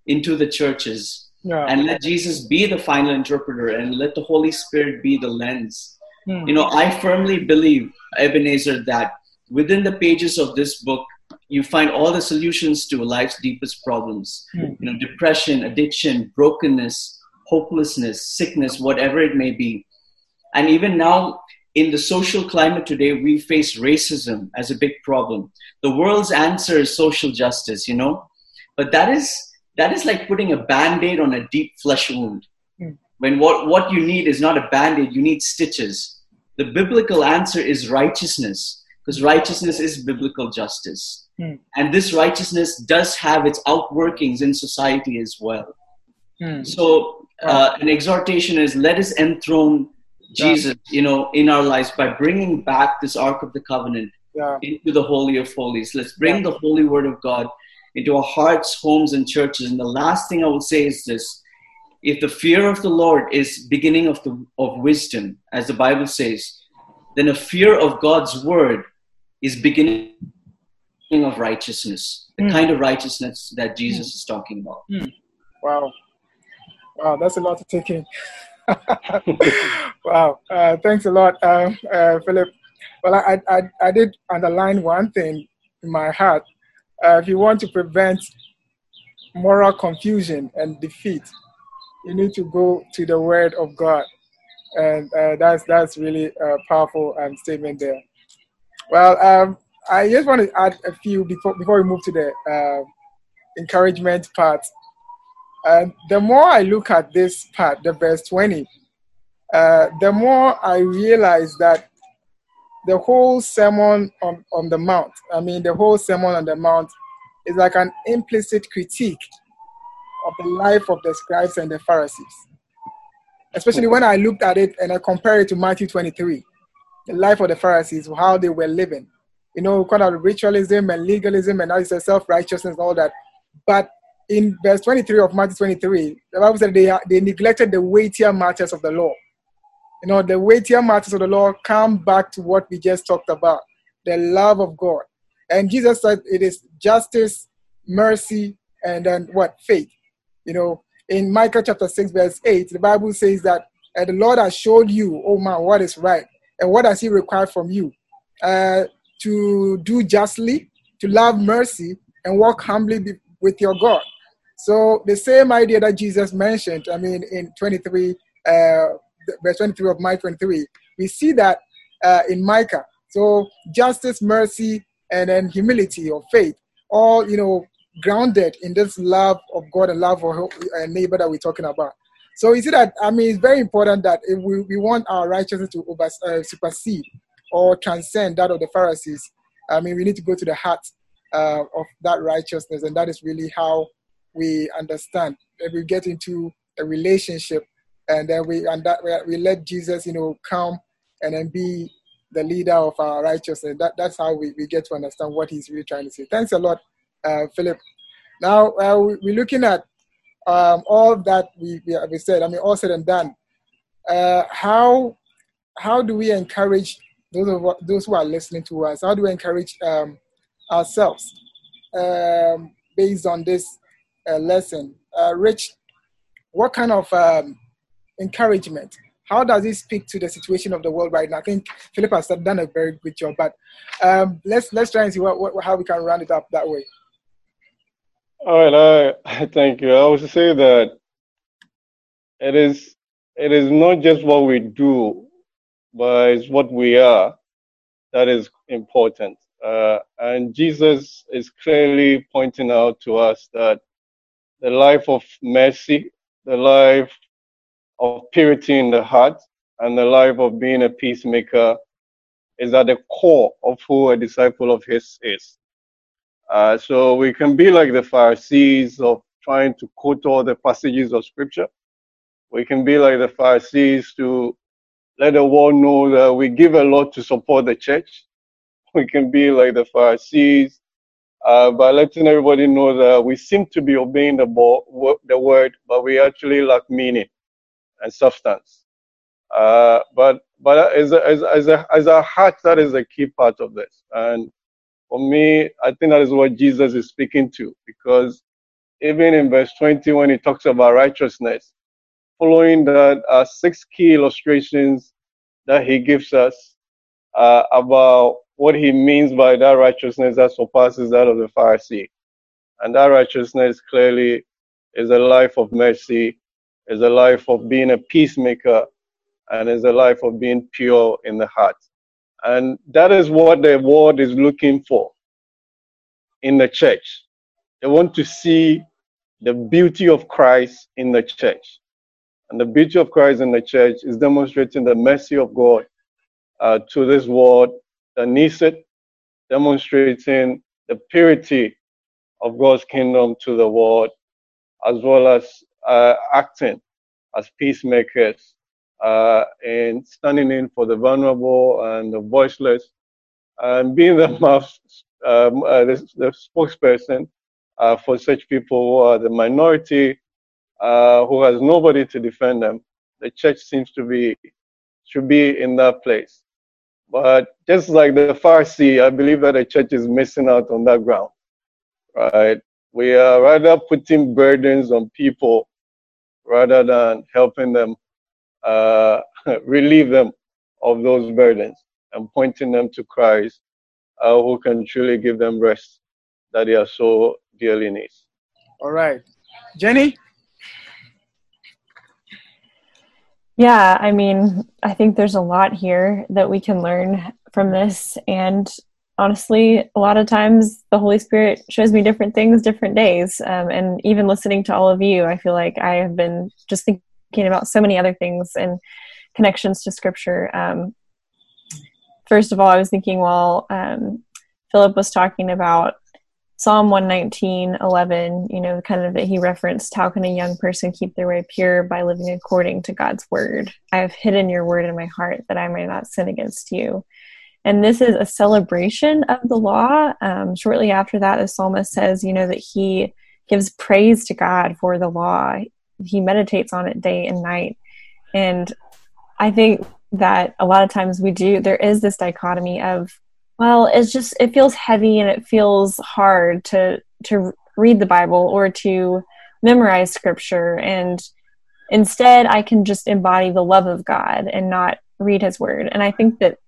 into the churches yeah. and let Jesus be the final interpreter and let the Holy Spirit be the lens. Hmm. You know, I firmly believe, Ebenezer, that within the pages of this book, you find all the solutions to life's deepest problems. Hmm. You know, depression, addiction, brokenness, hopelessness, sickness, whatever it may be. And even now, in the social climate today, we face racism as a big problem. The world's answer is social justice, you know, but that is that is like putting a band-aid on a deep flesh wound. Mm. When what, what you need is not a band-aid, you need stitches. The biblical answer is righteousness, because righteousness is biblical justice. Mm. And this righteousness does have its outworkings in society as well. Mm. So uh, an exhortation is let us enthrone Jesus, yeah. you know, in our lives by bringing back this Ark of the Covenant yeah. into the Holy of Holies. Let's bring the Holy Word of God into our hearts, homes, and churches. And the last thing I will say is this: if the fear of the Lord is beginning of the of wisdom, as the Bible says, then a fear of God's word is beginning of righteousness, the mm. kind of righteousness that Jesus mm. is talking about. Mm. Wow, wow, that's a lot to take in. wow, uh, thanks a lot, uh, uh, Philip. Well, I, I, I did underline one thing in my heart. Uh, if you want to prevent moral confusion and defeat, you need to go to the Word of God, and uh, that's that's really a powerful um, statement there. Well, um, I just want to add a few before before we move to the uh, encouragement part. And the more I look at this part, the verse 20, uh, the more I realize that the whole Sermon on, on the Mount, I mean, the whole Sermon on the Mount is like an implicit critique of the life of the scribes and the Pharisees. Especially when I looked at it and I compare it to Matthew 23, the life of the Pharisees, how they were living. You know, kind of ritualism and legalism and all this self righteousness and all that. But in verse 23 of Matthew 23, the Bible said they, they neglected the weightier matters of the law. You know, the weightier matters of the law come back to what we just talked about the love of God. And Jesus said it is justice, mercy, and then what? Faith. You know, in Micah chapter 6, verse 8, the Bible says that uh, the Lord has showed you, oh man, what is right. And what does He require from you? Uh, to do justly, to love mercy, and walk humbly with your God. So the same idea that Jesus mentioned, I mean, in 23, uh, verse 23 of Micah 23, we see that uh, in Micah. So justice, mercy, and then humility or faith, all you know, grounded in this love of God and love for a neighbor that we're talking about. So you see that I mean, it's very important that if we, we want our righteousness to over, uh, supersede or transcend that of the Pharisees, I mean, we need to go to the heart uh, of that righteousness, and that is really how we understand. That we get into a relationship and then we and that we let jesus you know come and then be the leader of our righteousness. That, that's how we, we get to understand what he's really trying to say. Thanks a lot uh, philip. Now uh, we, are looking at um, all that we, we, we, said i mean all said and done. Uh, how how do we encourage those of those who are listening to us? How do we encourage um, ourselves um, based on this uh, lesson. Uh, Rich, what kind of um, encouragement? How does it speak to the situation of the world right now? I think Philip has done a very good job, but um, let's let's try and see what, what, how we can round it up that way. All right, I thank you. I would say that it is it is not just what we do, but it's what we are that is important. Uh, and Jesus is clearly pointing out to us that the life of mercy, the life of purity in the heart, and the life of being a peacemaker is at the core of who a disciple of his is. Uh, so we can be like the Pharisees of trying to quote all the passages of scripture. We can be like the Pharisees to let the world know that we give a lot to support the church. We can be like the Pharisees uh, by letting everybody know that we seem to be obeying the, bo- the word, but we actually lack meaning and substance. Uh, but but as a, as, as, a, as a heart, that is a key part of this. And for me, I think that is what Jesus is speaking to, because even in verse 20, when he talks about righteousness, following that are six key illustrations that he gives us uh, about what he means by that righteousness that surpasses that of the Pharisee. And that righteousness clearly is a life of mercy, is a life of being a peacemaker, and is a life of being pure in the heart. And that is what the world is looking for in the church. They want to see the beauty of Christ in the church. And the beauty of Christ in the church is demonstrating the mercy of God uh, to this world that needs it, demonstrating the purity of God's kingdom to the world, as well as uh, acting as peacemakers uh, and standing in for the vulnerable and the voiceless, and being the mouth, um, uh, the, the, spokesperson uh, for such people who are the minority, uh, who has nobody to defend them. The church seems to be should be in that place. But just like the Pharisee, I believe that the church is missing out on that ground. Right? We are rather putting burdens on people rather than helping them uh, relieve them of those burdens and pointing them to Christ, uh, who can truly give them rest that they are so dearly need. All right. Jenny? Yeah, I mean, I think there's a lot here that we can learn from this. And honestly, a lot of times the Holy Spirit shows me different things different days. Um, and even listening to all of you, I feel like I have been just thinking about so many other things and connections to Scripture. Um, first of all, I was thinking while um, Philip was talking about Psalm 119, 11, you know, kind of that he referenced, how can a young person keep their way pure by living according to God's word? I have hidden your word in my heart that I may not sin against you. And this is a celebration of the law. Um, shortly after that, the psalmist says, you know, that he gives praise to God for the law. He meditates on it day and night. And I think that a lot of times we do, there is this dichotomy of well it's just it feels heavy and it feels hard to to read the bible or to memorize scripture. And instead i can just embody the love of god and not read his word. And i think that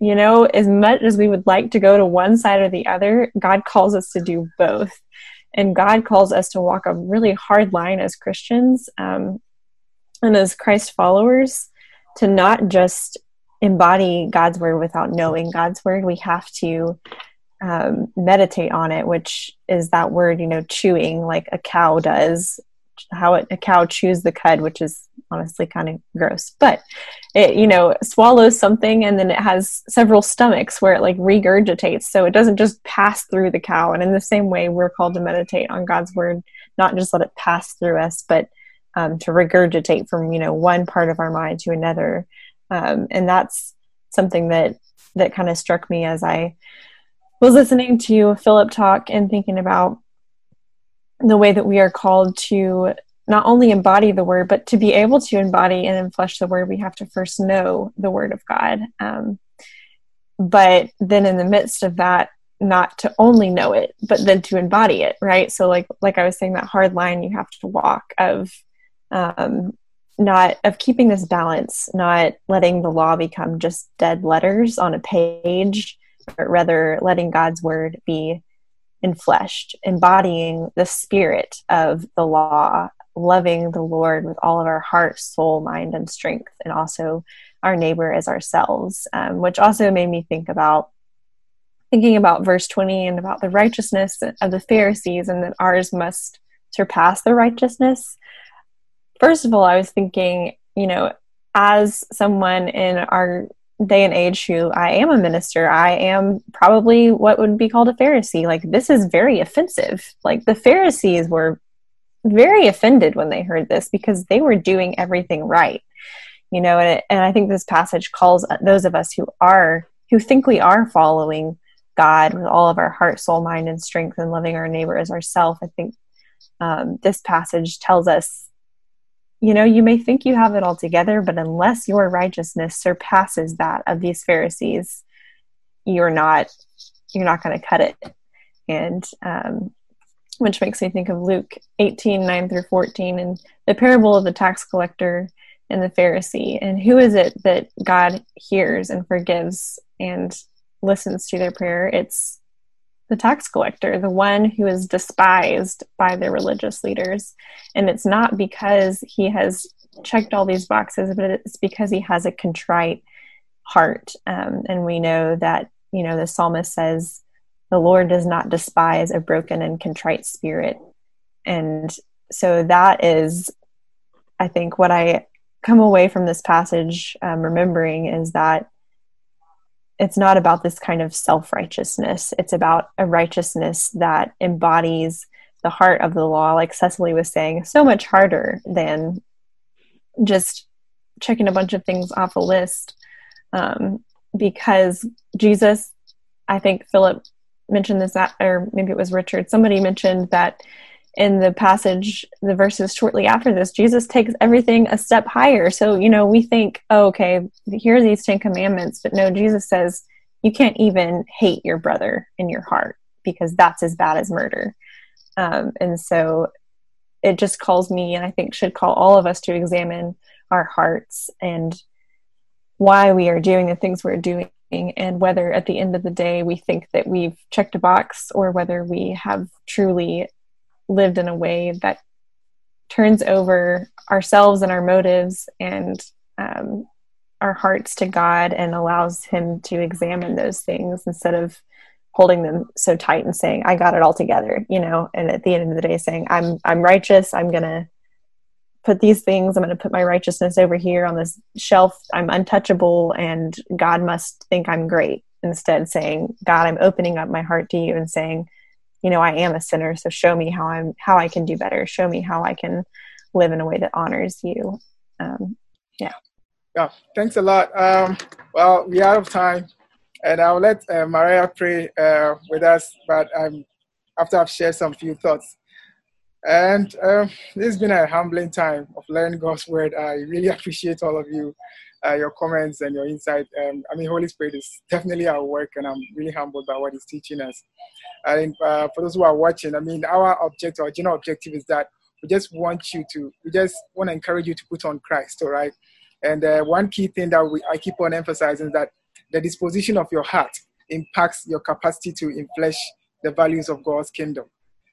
you know as much as we would like to go to one side or the other god calls us to do both. And god calls us to walk a really hard line as christians um, and as christ followers to not just embody God's word without knowing God's word. We have to um, meditate on it, which is that word, you know, chewing like a cow does, how it, a cow chews the cud, which is honestly kind of gross, but it, you know, swallows something and then it has several stomachs where it like regurgitates. So it doesn't just pass through the cow. And in the same way, we're called to meditate on God's word, not just let it pass through us, but um, to regurgitate from, you know, one part of our mind to another um, and that's something that that kind of struck me as I was listening to Philip talk and thinking about the way that we are called to not only embody the word, but to be able to embody and enflesh the word, we have to first know the word of God. Um, but then in the midst of that, not to only know it, but then to embody it, right? So like like I was saying, that hard line you have to walk of um, not of keeping this balance, not letting the law become just dead letters on a page, but rather letting God's word be enfleshed, embodying the spirit of the law, loving the Lord with all of our heart, soul, mind, and strength, and also our neighbor as ourselves, um, which also made me think about thinking about verse 20 and about the righteousness of the Pharisees and that ours must surpass the righteousness first of all, I was thinking, you know, as someone in our day and age who I am a minister, I am probably what would be called a Pharisee. Like, this is very offensive. Like, the Pharisees were very offended when they heard this because they were doing everything right. You know, and, and I think this passage calls those of us who are, who think we are following God with all of our heart, soul, mind, and strength and loving our neighbor as ourself. I think um, this passage tells us you know, you may think you have it all together, but unless your righteousness surpasses that of these Pharisees, you're not you're not going to cut it. And um, which makes me think of Luke 18, 9 through 14, and the parable of the tax collector and the Pharisee. And who is it that God hears and forgives and listens to their prayer? It's the tax collector, the one who is despised by the religious leaders. And it's not because he has checked all these boxes, but it's because he has a contrite heart. Um, and we know that, you know, the psalmist says, the Lord does not despise a broken and contrite spirit. And so that is, I think, what I come away from this passage um, remembering is that it's not about this kind of self righteousness. It's about a righteousness that embodies the heart of the law, like Cecily was saying, so much harder than just checking a bunch of things off a list. Um, because Jesus, I think Philip mentioned this, at, or maybe it was Richard, somebody mentioned that in the passage, the verses shortly after this, Jesus takes everything a step higher. So, you know, we think, oh, okay, here are these Ten Commandments. But no, Jesus says you can't even hate your brother in your heart because that's as bad as murder. Um, and so it just calls me, and I think should call all of us to examine our hearts and why we are doing the things we're doing and whether at the end of the day we think that we've checked a box or whether we have truly lived in a way that turns over ourselves and our motives and um, our hearts to God and allows Him to examine those things instead of holding them so tight and saying, "I got it all together," you know. And at the end of the day, saying, "I'm I'm righteous. I'm gonna put these things. I'm gonna put my righteousness over here on this shelf. I'm untouchable, and God must think I'm great." Instead, saying, "God, I'm opening up my heart to you," and saying, you know, I am a sinner, so show me how I'm how I can do better. Show me how I can live in a way that honors you. Um, yeah. Yeah. Thanks a lot. Um, well, we're out of time, and I'll let uh, Maria pray uh, with us. But um, after I've shared some few thoughts, and um, this has been a humbling time of learning God's word. I really appreciate all of you, uh, your comments and your insight. Um, I mean, Holy Spirit is definitely our work, and I'm really humbled by what He's teaching us. And uh, for those who are watching, I mean, our objective, our general objective is that we just want you to, we just want to encourage you to put on Christ, all right? And uh, one key thing that we, I keep on emphasizing is that the disposition of your heart impacts your capacity to enflesh the values of God's kingdom.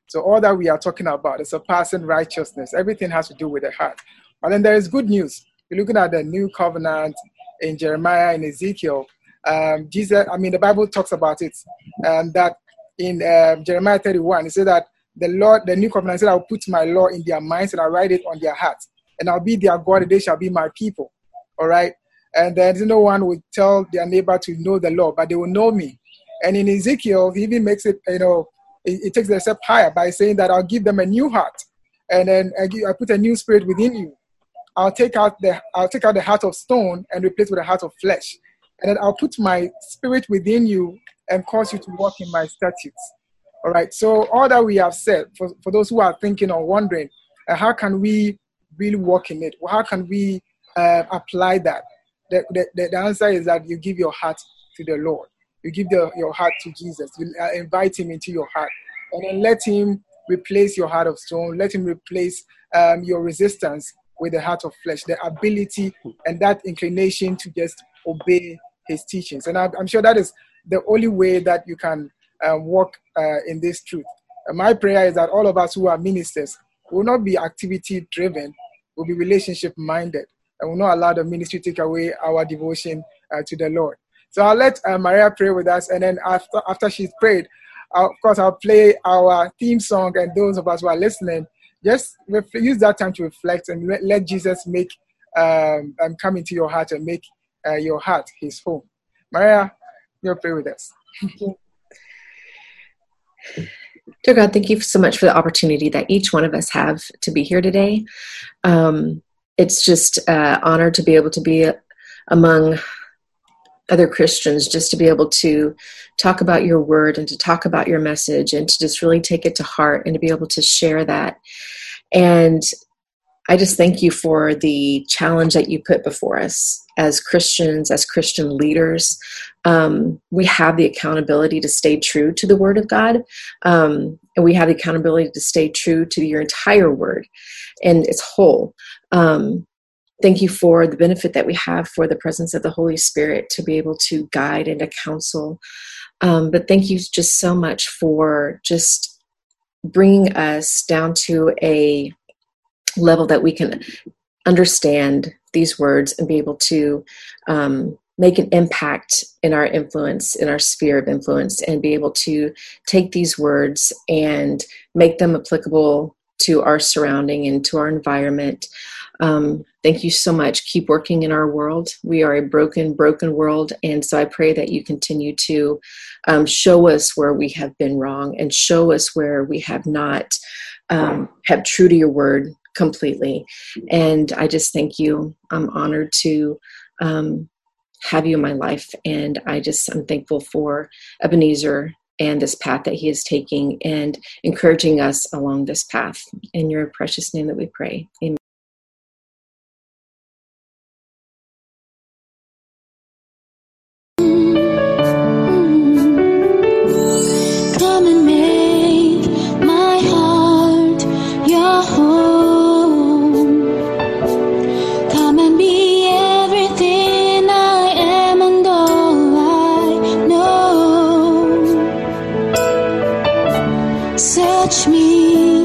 So all that we are talking about is surpassing righteousness. Everything has to do with the heart. But then there is good news. We're looking at the new covenant in Jeremiah and Ezekiel. Um, Jesus, I mean, the Bible talks about it, and that in uh, Jeremiah 31, it says that the Lord, the new covenant said, I'll put my law in their minds and I'll write it on their hearts. And I'll be their God, and they shall be my people. All right. And then no one will tell their neighbor to know the law, but they will know me. And in Ezekiel, he even makes it, you know, it, it takes it a step higher by saying that I'll give them a new heart. And then I, give, I put a new spirit within you. I'll take out the I'll take out the heart of stone and replace with a heart of flesh. And then I'll put my spirit within you and cause you to walk in my statutes. All right. So all that we have said, for, for those who are thinking or wondering, uh, how can we really walk in it? How can we uh, apply that? The, the, the answer is that you give your heart to the Lord. You give the, your heart to Jesus. You uh, invite him into your heart. And then let him replace your heart of stone. Let him replace um, your resistance with the heart of flesh, the ability and that inclination to just obey his teachings. And I'm sure that is the only way that you can uh, walk uh, in this truth. And my prayer is that all of us who are ministers will not be activity driven, will be relationship minded, and will not allow the ministry to take away our devotion uh, to the Lord. So I'll let uh, Maria pray with us, and then after after she's prayed, I'll, of course I'll play our theme song, and those of us who are listening, just use that time to reflect and let, let Jesus make um, um, come into your heart and make uh, your heart his home. Maria, you'll pray with us. Dear God, thank you so much for the opportunity that each one of us have to be here today. Um, it's just uh, honor to be able to be among other Christians, just to be able to talk about your word and to talk about your message and to just really take it to heart and to be able to share that. And I just thank you for the challenge that you put before us as Christians, as Christian leaders. Um, we have the accountability to stay true to the Word of God, um, and we have the accountability to stay true to your entire Word and its whole. Um, thank you for the benefit that we have for the presence of the Holy Spirit to be able to guide and to counsel. Um, but thank you just so much for just bringing us down to a level that we can understand these words and be able to um, make an impact in our influence, in our sphere of influence, and be able to take these words and make them applicable to our surrounding and to our environment. Um, thank you so much. Keep working in our world. We are a broken, broken world. And so I pray that you continue to um, show us where we have been wrong and show us where we have not um, kept true to your word completely. And I just thank you. I'm honored to um, have you in my life. And I just, I'm thankful for Ebenezer and this path that he is taking and encouraging us along this path. In your precious name that we pray. Amen. Search me.